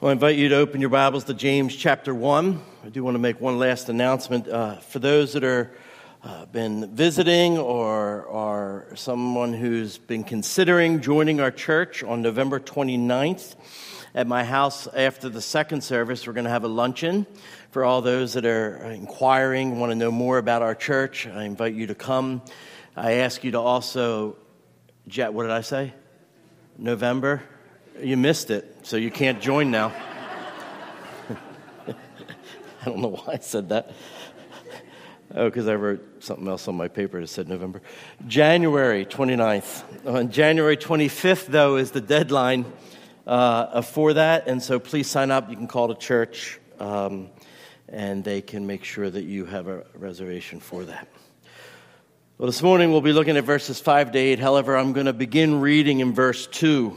Well, I invite you to open your Bibles to James chapter 1. I do want to make one last announcement. Uh, for those that are uh, been visiting or are someone who's been considering joining our church on November 29th at my house after the second service, we're going to have a luncheon. For all those that are inquiring, want to know more about our church, I invite you to come. I ask you to also, Jet, what did I say? November? You missed it, so you can't join now. I don't know why I said that. Oh, because I wrote something else on my paper that said November. January 29th. On January 25th, though, is the deadline uh, for that. And so please sign up. You can call the church, um, and they can make sure that you have a reservation for that. Well, this morning we'll be looking at verses 5 to 8. However, I'm going to begin reading in verse 2.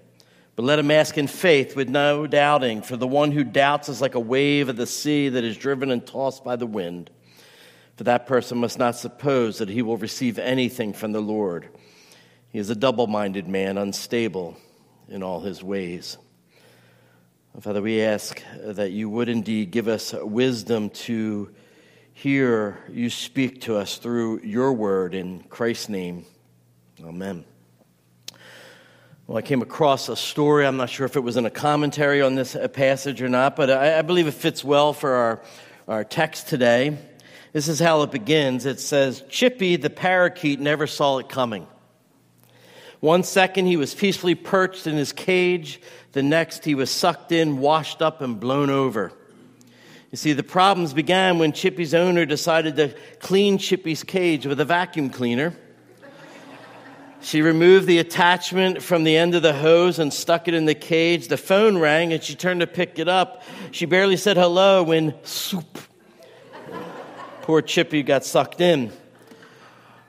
But let him ask in faith with no doubting, for the one who doubts is like a wave of the sea that is driven and tossed by the wind. For that person must not suppose that he will receive anything from the Lord. He is a double minded man, unstable in all his ways. Father, we ask that you would indeed give us wisdom to hear you speak to us through your word in Christ's name. Amen. Well, I came across a story. I'm not sure if it was in a commentary on this uh, passage or not, but I, I believe it fits well for our, our text today. This is how it begins. It says, Chippy the parakeet never saw it coming. One second he was peacefully perched in his cage, the next he was sucked in, washed up, and blown over. You see, the problems began when Chippy's owner decided to clean Chippy's cage with a vacuum cleaner. She removed the attachment from the end of the hose and stuck it in the cage. The phone rang and she turned to pick it up. She barely said hello when soup Poor Chippy got sucked in.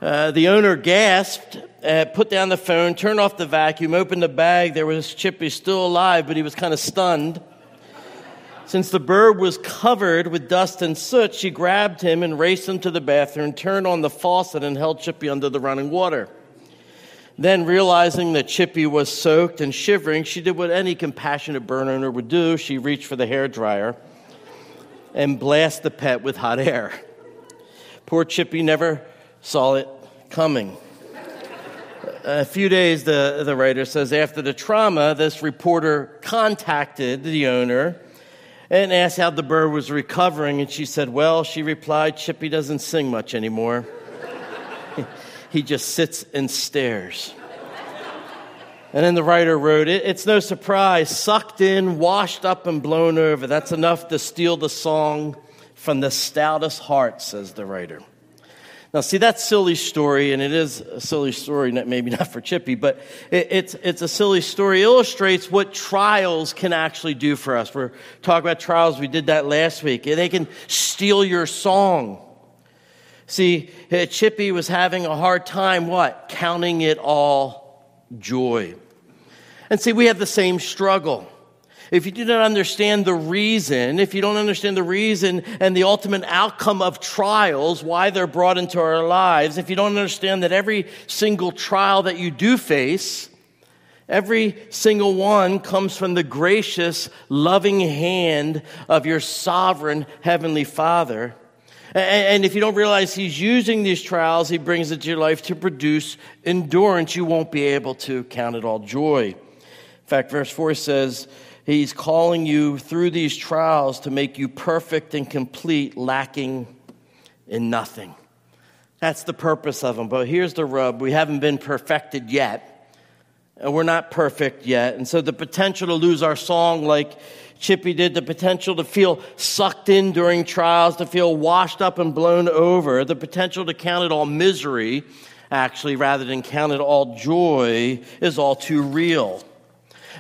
Uh, the owner gasped, uh, put down the phone, turned off the vacuum, opened the bag. There was Chippy still alive, but he was kind of stunned. Since the bird was covered with dust and soot, she grabbed him and raced him to the bathroom, turned on the faucet, and held Chippy under the running water. Then, realizing that Chippy was soaked and shivering, she did what any compassionate bird owner would do. She reached for the hair dryer and blasted the pet with hot air. Poor Chippy never saw it coming. A few days, the, the writer says, after the trauma, this reporter contacted the owner and asked how the bird was recovering. And she said, Well, she replied, Chippy doesn't sing much anymore. He just sits and stares. And then the writer wrote, It's no surprise, sucked in, washed up, and blown over. That's enough to steal the song from the stoutest heart, says the writer. Now, see, that silly story, and it is a silly story, maybe not for Chippy, but it, it's, it's a silly story, illustrates what trials can actually do for us. We're talking about trials, we did that last week. They can steal your song. See, uh, Chippy was having a hard time, what? Counting it all joy. And see, we have the same struggle if you do not understand the reason, if you don't understand the reason and the ultimate outcome of trials, why they're brought into our lives, if you don't understand that every single trial that you do face, every single one comes from the gracious, loving hand of your sovereign Heavenly Father. And if you don't realize He's using these trials, He brings into your life to produce endurance, you won't be able to count it all joy. In fact, verse 4 says, He's calling you through these trials to make you perfect and complete, lacking in nothing. That's the purpose of them. But here's the rub we haven't been perfected yet. And we're not perfect yet. And so the potential to lose our song, like Chippy did, the potential to feel sucked in during trials, to feel washed up and blown over, the potential to count it all misery, actually, rather than count it all joy, is all too real.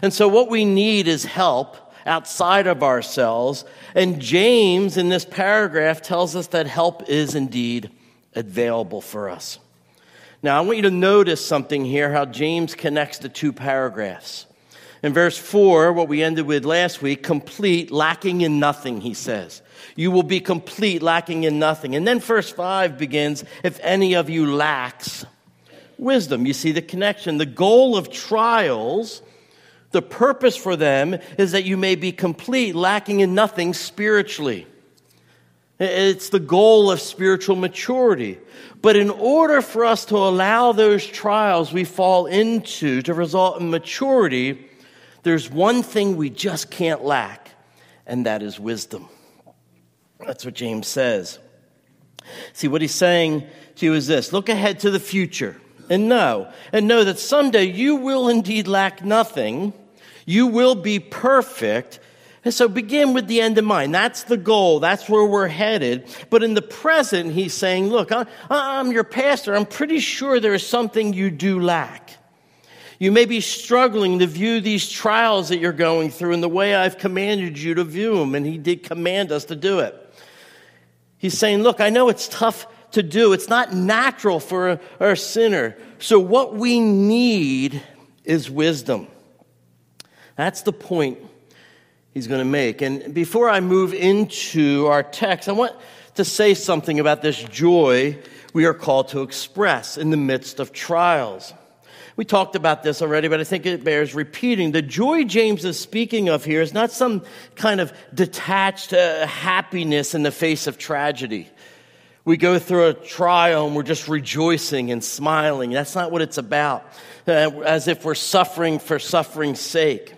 And so, what we need is help outside of ourselves. And James, in this paragraph, tells us that help is indeed available for us. Now, I want you to notice something here how James connects the two paragraphs. In verse 4, what we ended with last week, complete, lacking in nothing, he says. You will be complete, lacking in nothing. And then verse 5 begins, if any of you lacks wisdom. You see the connection. The goal of trials, the purpose for them is that you may be complete, lacking in nothing spiritually. It's the goal of spiritual maturity. But in order for us to allow those trials we fall into to result in maturity, there's one thing we just can't lack, and that is wisdom. That's what James says. See, what he's saying to you is this look ahead to the future and know, and know that someday you will indeed lack nothing. You will be perfect. And so begin with the end in mind. That's the goal. That's where we're headed. But in the present, he's saying, look, I'm your pastor. I'm pretty sure there is something you do lack. You may be struggling to view these trials that you're going through in the way I've commanded you to view them, and He did command us to do it. He's saying, Look, I know it's tough to do, it's not natural for a, a sinner. So, what we need is wisdom. That's the point he's going to make. And before I move into our text, I want to say something about this joy we are called to express in the midst of trials. We talked about this already, but I think it bears repeating. The joy James is speaking of here is not some kind of detached uh, happiness in the face of tragedy. We go through a trial and we're just rejoicing and smiling. That's not what it's about, uh, as if we're suffering for suffering's sake.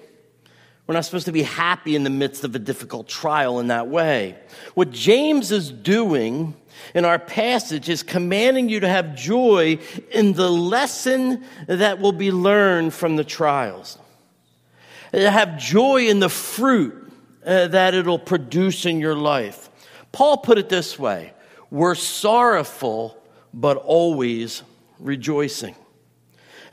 We're not supposed to be happy in the midst of a difficult trial in that way. What James is doing in our passage is commanding you to have joy in the lesson that will be learned from the trials. Have joy in the fruit uh, that it'll produce in your life. Paul put it this way We're sorrowful, but always rejoicing.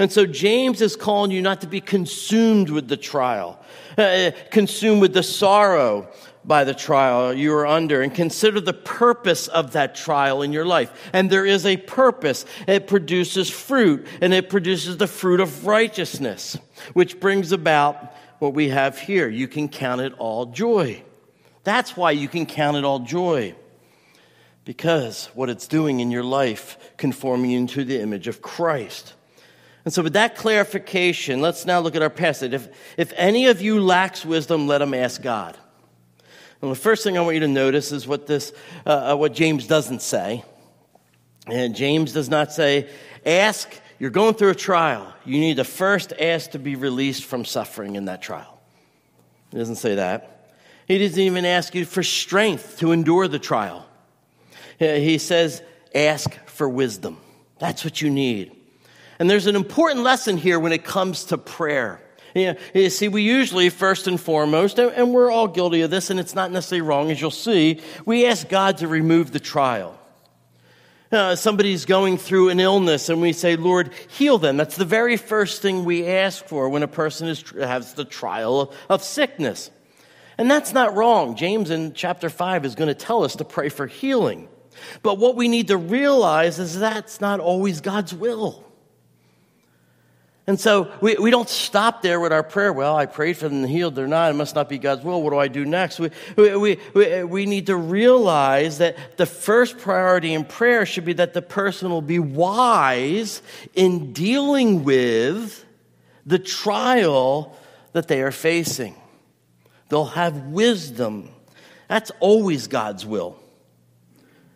And so James is calling you not to be consumed with the trial, uh, consumed with the sorrow, by the trial you are under and consider the purpose of that trial in your life. And there is a purpose. It produces fruit and it produces the fruit of righteousness, which brings about what we have here. You can count it all joy. That's why you can count it all joy. Because what it's doing in your life, conforming you into the image of Christ. And so, with that clarification, let's now look at our passage. If, if any of you lacks wisdom, let him ask God well, the first thing I want you to notice is what this, uh, uh, what James doesn't say. And James does not say, ask, you're going through a trial. You need to first ask to be released from suffering in that trial. He doesn't say that. He doesn't even ask you for strength to endure the trial. He says, ask for wisdom. That's what you need. And there's an important lesson here when it comes to prayer. You, you see, we usually, first and foremost, and we're all guilty of this, and it's not necessarily wrong, as you'll see, we ask God to remove the trial. Uh, somebody's going through an illness and we say, Lord, heal them. That's the very first thing we ask for when a person is, has the trial of, of sickness. And that's not wrong. James in chapter 5 is going to tell us to pray for healing. But what we need to realize is that's not always God's will. And so we, we don't stop there with our prayer. Well, I prayed for them to healed. They're not. It must not be God's will. What do I do next? We, we, we, we need to realize that the first priority in prayer should be that the person will be wise in dealing with the trial that they are facing. They'll have wisdom. That's always God's will.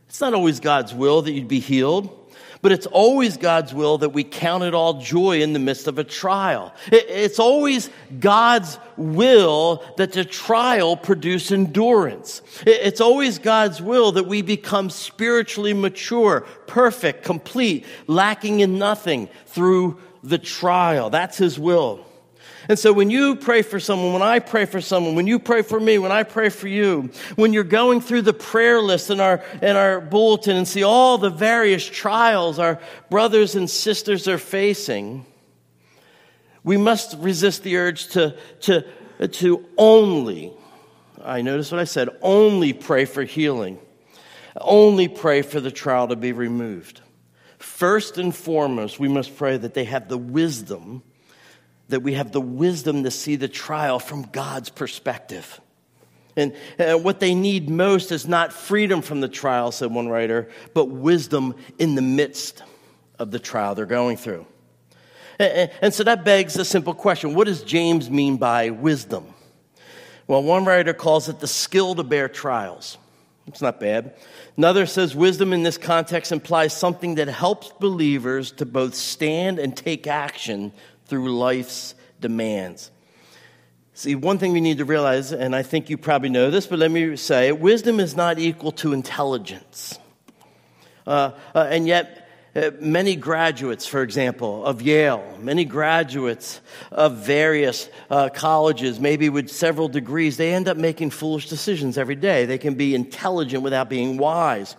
It's not always God's will that you'd be healed. But it's always God's will that we count it all joy in the midst of a trial. It's always God's will that the trial produce endurance. It's always God's will that we become spiritually mature, perfect, complete, lacking in nothing through the trial. That's His will. And so when you pray for someone, when I pray for someone, when you pray for me, when I pray for you, when you're going through the prayer list in our, in our bulletin and see all the various trials our brothers and sisters are facing, we must resist the urge to, to to only, I notice what I said, only pray for healing, only pray for the trial to be removed. First and foremost, we must pray that they have the wisdom, that we have the wisdom to see the trial from God's perspective. And what they need most is not freedom from the trial, said one writer, but wisdom in the midst of the trial they're going through. And, and so that begs a simple question what does James mean by wisdom? Well, one writer calls it the skill to bear trials. It's not bad. Another says wisdom in this context implies something that helps believers to both stand and take action through life's demands. See, one thing we need to realize, and I think you probably know this, but let me say wisdom is not equal to intelligence. Uh, uh, and yet, uh, many graduates, for example, of Yale, many graduates of various uh, colleges, maybe with several degrees, they end up making foolish decisions every day. They can be intelligent without being wise.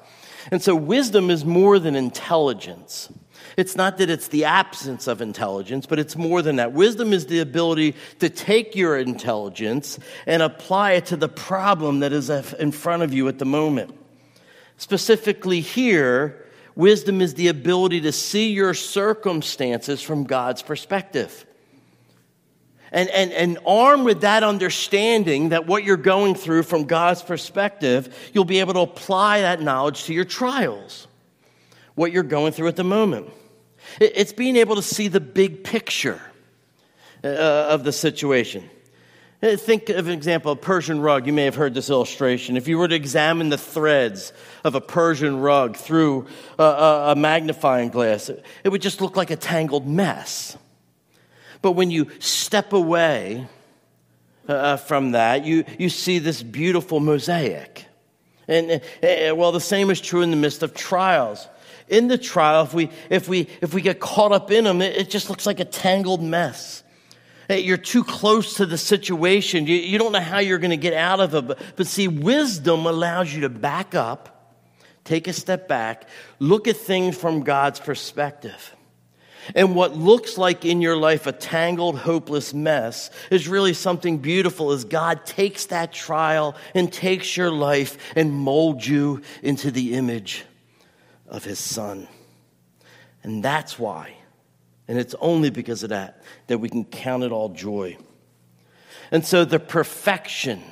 And so, wisdom is more than intelligence. It's not that it's the absence of intelligence, but it's more than that. Wisdom is the ability to take your intelligence and apply it to the problem that is in front of you at the moment. Specifically, here, wisdom is the ability to see your circumstances from God's perspective. And, and, and armed with that understanding that what you're going through from God's perspective, you'll be able to apply that knowledge to your trials, what you're going through at the moment. It's being able to see the big picture uh, of the situation. Uh, think of an example, a Persian rug. You may have heard this illustration. If you were to examine the threads of a Persian rug through a, a, magnifying glass, it would just look like a tangled mess. But when you step away uh, from that, you, you see this beautiful mosaic. And, uh, well, the same is true in the midst of trials in the trial, if we, if we, if we get caught up in them, it, it just looks like a tangled mess. You're too close to the situation. You, you don't know how you're going to get out of it. But, but see, wisdom allows you to back up, take a step back, look at things from God's perspective. And what looks like in your life a tangled, hopeless mess is really something beautiful as God takes that trial and takes your life and molds you into the image of his son. And that's why, and it's only because of that, that we can count it all joy. And so the perfection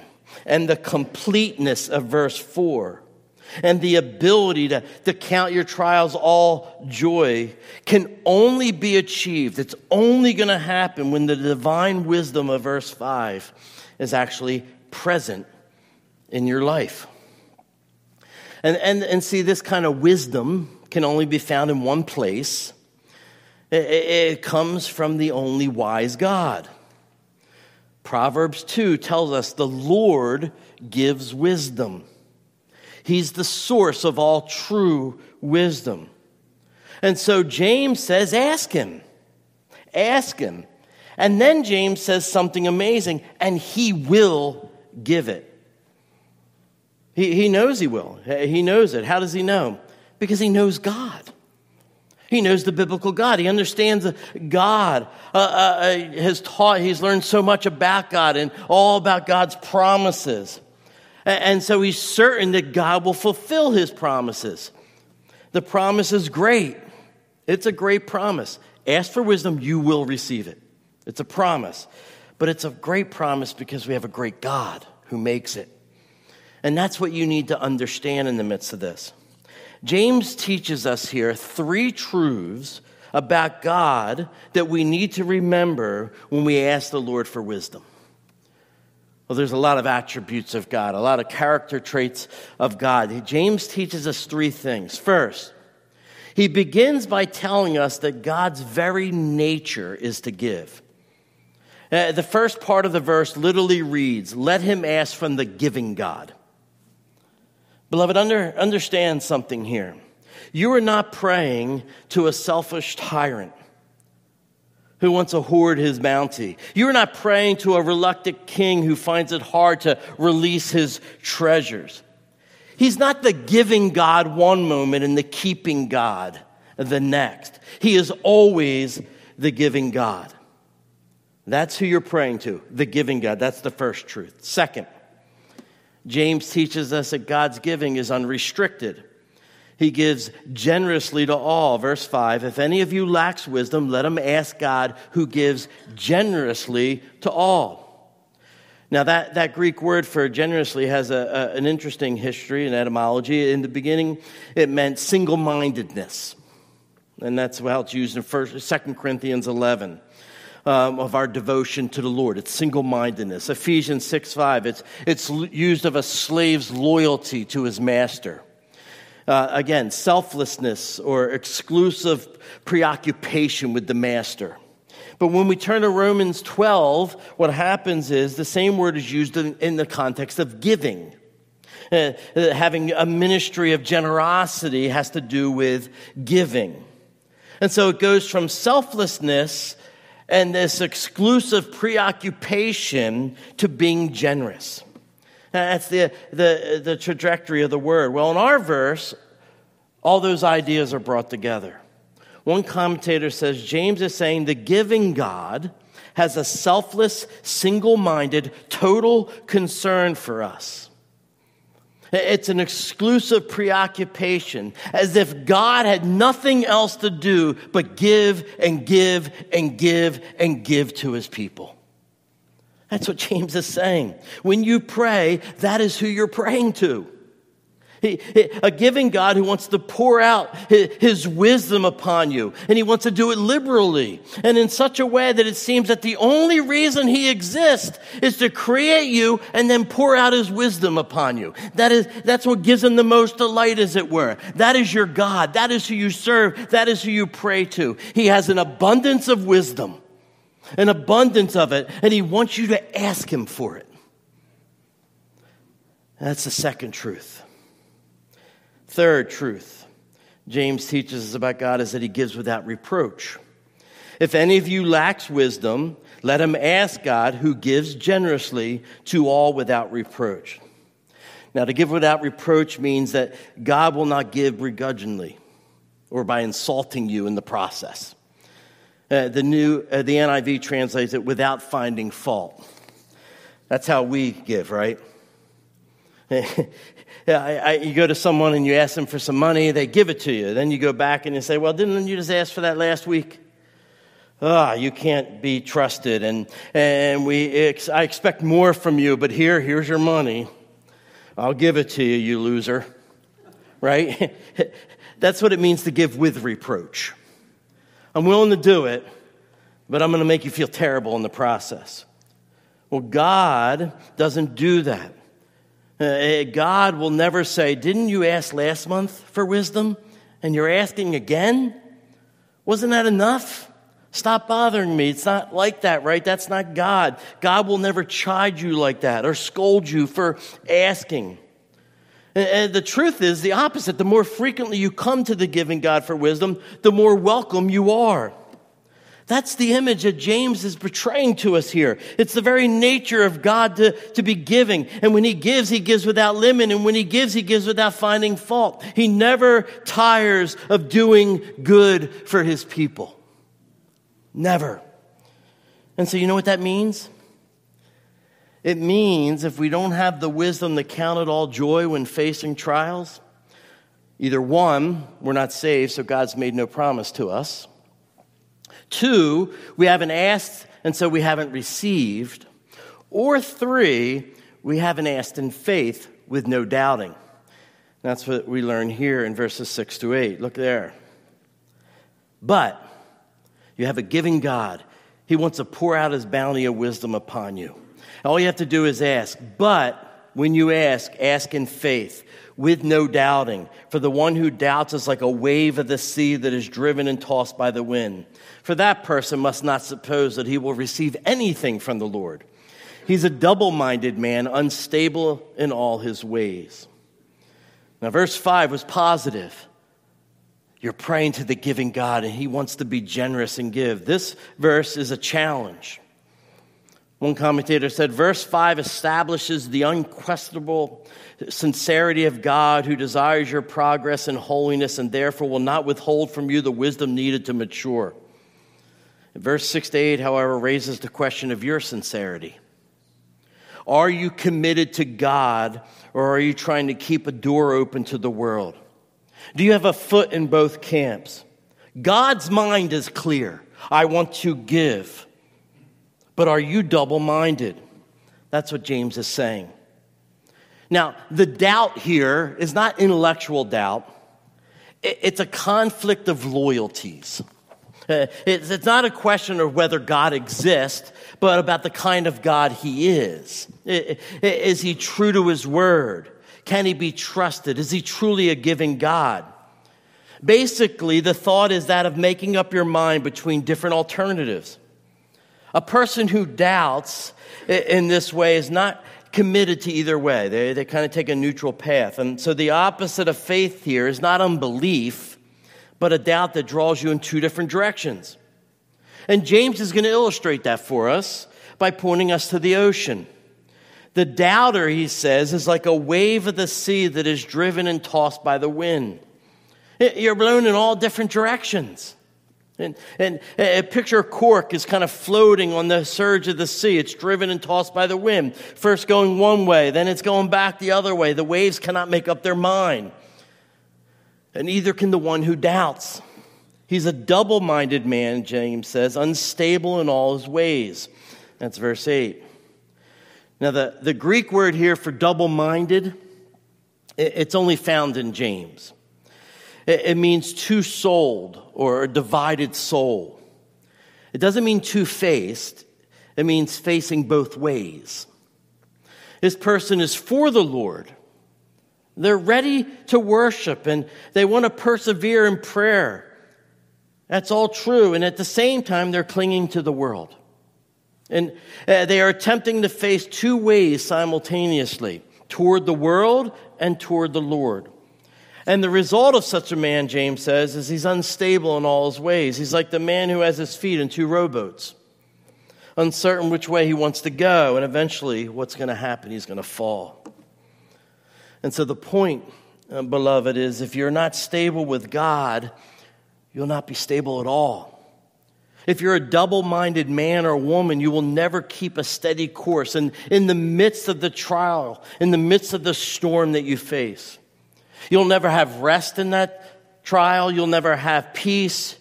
and the completeness of verse 4 and the ability to, to count your trials all joy can only be achieved. It's only going to happen when the divine wisdom of verse 5 is actually present in your life. And, and, and see, this kind of wisdom can only be found in one place. It, it comes from the only wise God. Proverbs 2 tells us the Lord gives wisdom. He's the source of all true wisdom. And so James says, Ask him. Ask him. And then James says something amazing, and he will give it. He, he knows he will. He knows it. How does he know? Because he knows God. He knows the biblical God. He understands God. Uh, uh, uh, has taught. He's learned so much about God and all about God's promises, and, and so he's certain that God will fulfill His promises. The promise is great. It's a great promise. Ask for wisdom, you will receive it. It's a promise, but it's a great promise because we have a great God who makes it. And that's what you need to understand in the midst of this. James teaches us here three truths about God that we need to remember when we ask the Lord for wisdom. Well, there's a lot of attributes of God, a lot of character traits of God. James teaches us three things. First, he begins by telling us that God's very nature is to give. Uh, the first part of the verse literally reads, Let him ask from the giving God. Beloved, under, understand something here. You are not praying to a selfish tyrant who wants to hoard his bounty. You are not praying to a reluctant king who finds it hard to release his treasures. He's not the giving God one moment and the keeping God the next. He is always the giving God. That's who you're praying to, the giving God. That's the first truth. Second, James teaches us that God's giving is unrestricted. He gives generously to all. Verse 5 If any of you lacks wisdom, let him ask God who gives generously to all. Now, that, that Greek word for generously has a, a, an interesting history and etymology. In the beginning, it meant single mindedness. And that's how it's used in First, 2 Corinthians 11 um, of our devotion to the Lord. It's single mindedness. Ephesians 6 5, it's, it's used of a slave's loyalty to his master. Uh, again, selflessness or exclusive preoccupation with the master. But when we turn to Romans 12, what happens is the same word is used in, in the context of giving. Uh, uh having a ministry of generosity has to do with giving. And so it goes from selflessness and this exclusive preoccupation to being generous. That's the, the, the trajectory of the word. Well, in our verse, all those ideas are brought together. One commentator says James is saying the giving God has a selfless, single minded, total concern for us. It's an exclusive preoccupation, as if God had nothing else to do but give and give and give and give to his people. That's what James is saying. When you pray, that is who you're praying to. He, a giving God who wants to pour out his wisdom upon you. And he wants to do it liberally and in such a way that it seems that the only reason he exists is to create you and then pour out his wisdom upon you. That is, that's what gives him the most delight, as it were. That is your God. That is who you serve. That is who you pray to. He has an abundance of wisdom, an abundance of it, and he wants you to ask him for it. That's the second truth. Third truth James teaches us about God is that he gives without reproach. If any of you lacks wisdom, let him ask God who gives generously to all without reproach. Now, to give without reproach means that God will not give begrudgingly or by insulting you in the process. Uh, the new, uh, the NIV translates it without finding fault. That's how we give, right? I, I, you go to someone and you ask them for some money, they give it to you. Then you go back and you say, Well, didn't you just ask for that last week? Ah, oh, you can't be trusted, and, and we ex- I expect more from you, but here, here's your money. I'll give it to you, you loser. Right? That's what it means to give with reproach. I'm willing to do it, but I'm going to make you feel terrible in the process. Well, God doesn't do that. Uh, eh, God will never say, Didn't you ask last month for wisdom? And you're asking again? Wasn't that enough? Stop bothering me. It's not like that, right? That's not God. God will never chide you like that or scold you for asking. And the truth is the opposite. The more frequently you come to the giving God for wisdom, the more welcome you are. That's the image that James is portraying to us here. It's the very nature of God to, to be giving. And when he gives, he gives without limit. And when he gives, he gives without finding fault. He never tires of doing good for his people. Never. And so, you know what that means? It means if we don't have the wisdom to count it all joy when facing trials, either one, we're not saved, so God's made no promise to us Two, we haven't asked and so we haven't received. Or three, we haven't asked in faith with no doubting. That's what we learn here in verses 6 to 8. Look there. But you have a giving God. He wants to pour out his bounty of wisdom upon you. All you have to do is ask. But when you ask, ask in faith with no doubting. For the one who doubts is like a wave of the sea that is driven and tossed by the wind. For that person must not suppose that he will receive anything from the Lord. He's a double minded man, unstable in all his ways. Now, verse 5 was positive. You're praying to the giving God, and he wants to be generous and give. This verse is a challenge. One commentator said, verse 5 establishes the unquestionable sincerity of God who desires your progress and holiness and therefore will not withhold from you the wisdom needed to mature. Verse 6 to 8, however, raises the question of your sincerity. Are you committed to God or are you trying to keep a door open to the world? Do you have a foot in both camps? God's mind is clear. I want to give. But are you double minded? That's what James is saying. Now, the doubt here is not intellectual doubt, it's a conflict of loyalties. Uh, it's not a question of whether God exists, but about the kind of God he is. Is he true to his word? Can he be trusted? Is he truly a giving God? Basically, the thought is that of making up your mind between different alternatives. A person who doubts in this way is not committed to either way. They, they kind of take a neutral path. And so the opposite of faith here is not unbelief, but a doubt that draws you in two different directions. And James is going to illustrate that for us by pointing us to the ocean. The doubter, he says, is like a wave of the sea that is driven and tossed by the wind. You're blown in all different directions. And, and a picture cork is kind of floating on the surge of the sea. It's driven and tossed by the wind. First going one way, then it's going back the other way. The waves cannot make up their mind. And neither can the one who doubts. He's a double minded man, James says, unstable in all his ways. That's verse 8. Now, the, the Greek word here for double minded, it's only found in James. It means two souled or a divided soul. It doesn't mean two faced, it means facing both ways. This person is for the Lord. They're ready to worship and they want to persevere in prayer. That's all true. And at the same time, they're clinging to the world. And uh, they are attempting to face two ways simultaneously toward the world and toward the Lord. And the result of such a man, James says, is he's unstable in all his ways. He's like the man who has his feet in two rowboats, uncertain which way he wants to go, and eventually what's going to happen, he's going to fall. And so the point, uh, beloved, is if you're not stable with God, you'll not be stable at all. If you're a double minded man or woman, you will never keep a steady course. And in the midst of the trial, in the midst of the storm that you face, You'll never have rest in that trial. You'll never have peace.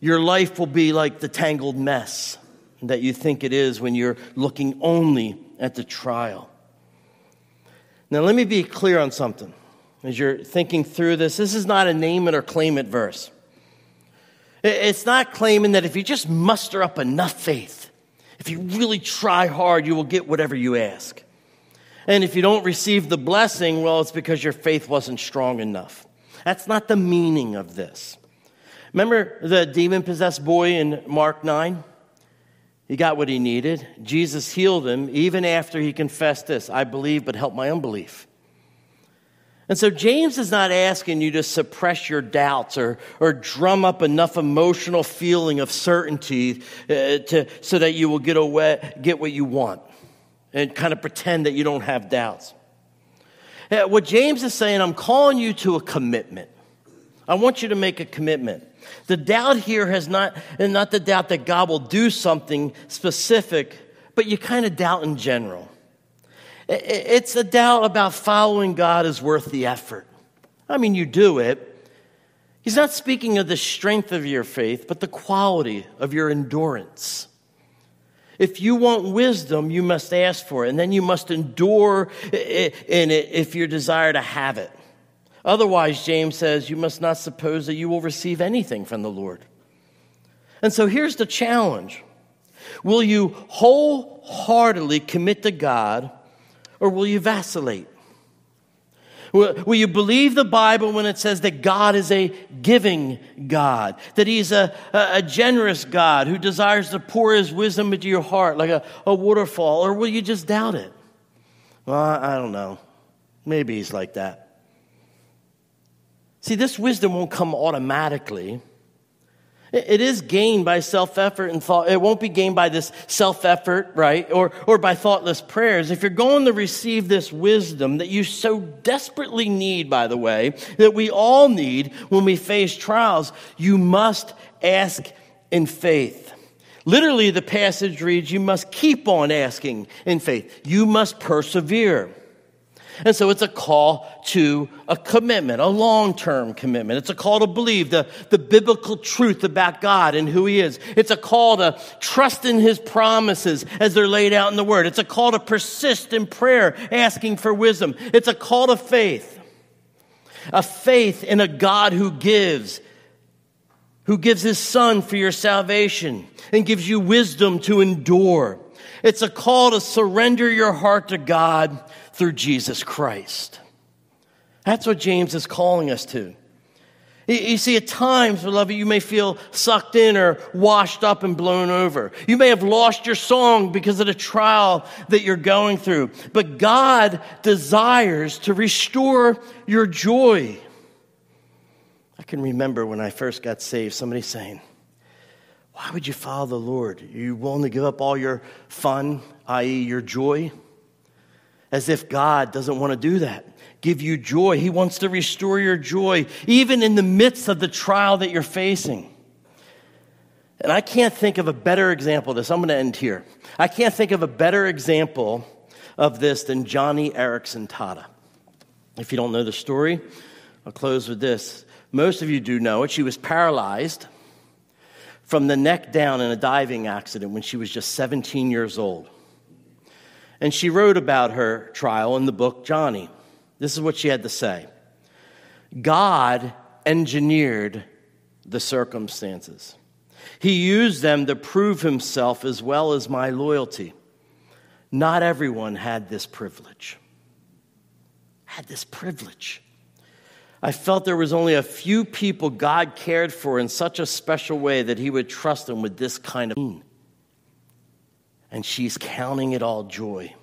Your life will be like the tangled mess that you think it is when you're looking only at the trial. Now, let me be clear on something. As you're thinking through this, this is not a name it or claim it verse. It's not claiming that if you just muster up enough faith, if you really try hard, you will get whatever you ask. And if you don't receive the blessing, well, it's because your faith wasn't strong enough. That's not the meaning of this. Remember the demon possessed boy in Mark 9? He got what he needed. Jesus healed him even after he confessed this I believe, but help my unbelief. And so James is not asking you to suppress your doubts or, or drum up enough emotional feeling of certainty uh, to, so that you will get, away, get what you want and kind of pretend that you don't have doubts. What James is saying, I'm calling you to a commitment. I want you to make a commitment. The doubt here has not, and not the doubt that God will do something specific, but you kind of doubt in general. It's a doubt about following God is worth the effort. I mean, you do it. He's not speaking of the strength of your faith, but the quality of your endurance. If you want wisdom, you must ask for it, and then you must endure in it if you desire to have it. Otherwise, James says, you must not suppose that you will receive anything from the Lord. And so here's the challenge Will you wholeheartedly commit to God, or will you vacillate? Will, you believe the Bible when it says that God is a giving God, that He's a, a, generous God who desires to pour His wisdom into your heart like a, a waterfall? Or will you just doubt it? Well, I don't know. Maybe He's like that. See, this wisdom won't come automatically. It is gained by self effort and thought. It won't be gained by this self effort, right? Or, or by thoughtless prayers. If you're going to receive this wisdom that you so desperately need, by the way, that we all need when we face trials, you must ask in faith. Literally, the passage reads, You must keep on asking in faith. You must persevere. And so it's a call to a commitment, a long term commitment. It's a call to believe the, the biblical truth about God and who He is. It's a call to trust in His promises as they're laid out in the Word. It's a call to persist in prayer, asking for wisdom. It's a call to faith, a faith in a God who gives, who gives His Son for your salvation and gives you wisdom to endure. It's a call to surrender your heart to God through Jesus Christ. That's what James is calling us to. You see, at times, beloved, you may feel sucked in or washed up and blown over. You may have lost your song because of the trial that you're going through. But God desires to restore your joy. I can remember when I first got saved, somebody saying, Why would you follow the Lord? Are you willing to give up all your fun, i.e., your joy? As if God doesn't want to do that. Give you joy. He wants to restore your joy, even in the midst of the trial that you're facing. And I can't think of a better example of this. I'm going to end here. I can't think of a better example of this than Joni Eareckson Tada. If you don't know the story, I'll close with this. Most of you do know it. She was paralyzed from the neck down in a diving accident when she was just 17 years old. And she wrote about her trial in the book Joni. This is what she had to say God engineered the circumstances, He used them to prove Himself as well as my loyalty. Not everyone had this privilege. Had this privilege. I felt there was only a few people God cared for in such a special way that He would trust them with this kind of and she's counting it all joy.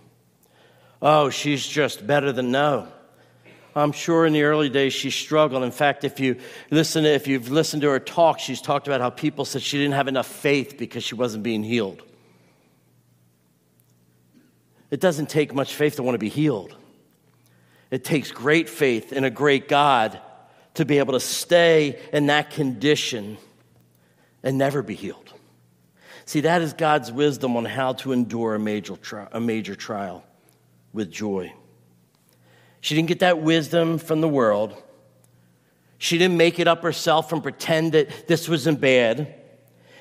Oh, she's just better than no. I'm sure in the early days she struggled. In fact, if you listen, if you've listened to her talk, she's talked about how people said she didn't have enough faith because she wasn't being healed. It doesn't take much faith to want to be healed. It takes great faith in a great God to be able to stay in that condition and never be healed. See, that is God's wisdom on how to endure a major, tri- a major trial with joy. She didn't get that wisdom from the world. She didn't make it up herself and pretend that this wasn't bad.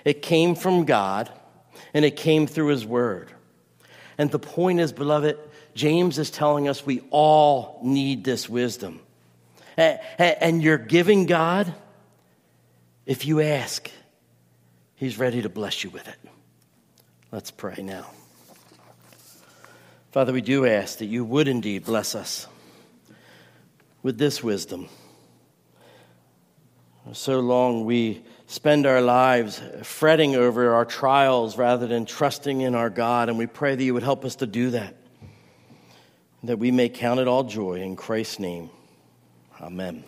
It came from God and it came through His Word. And the point is, beloved, James is telling us we all need this wisdom. And you're giving God if you ask. He's ready to bless you with it. Let's pray now. Father, we do ask that you would indeed bless us with this wisdom. So long we spend our lives fretting over our trials rather than trusting in our God, and we pray that you would help us to do that, that we may count it all joy in Christ's name. Amen.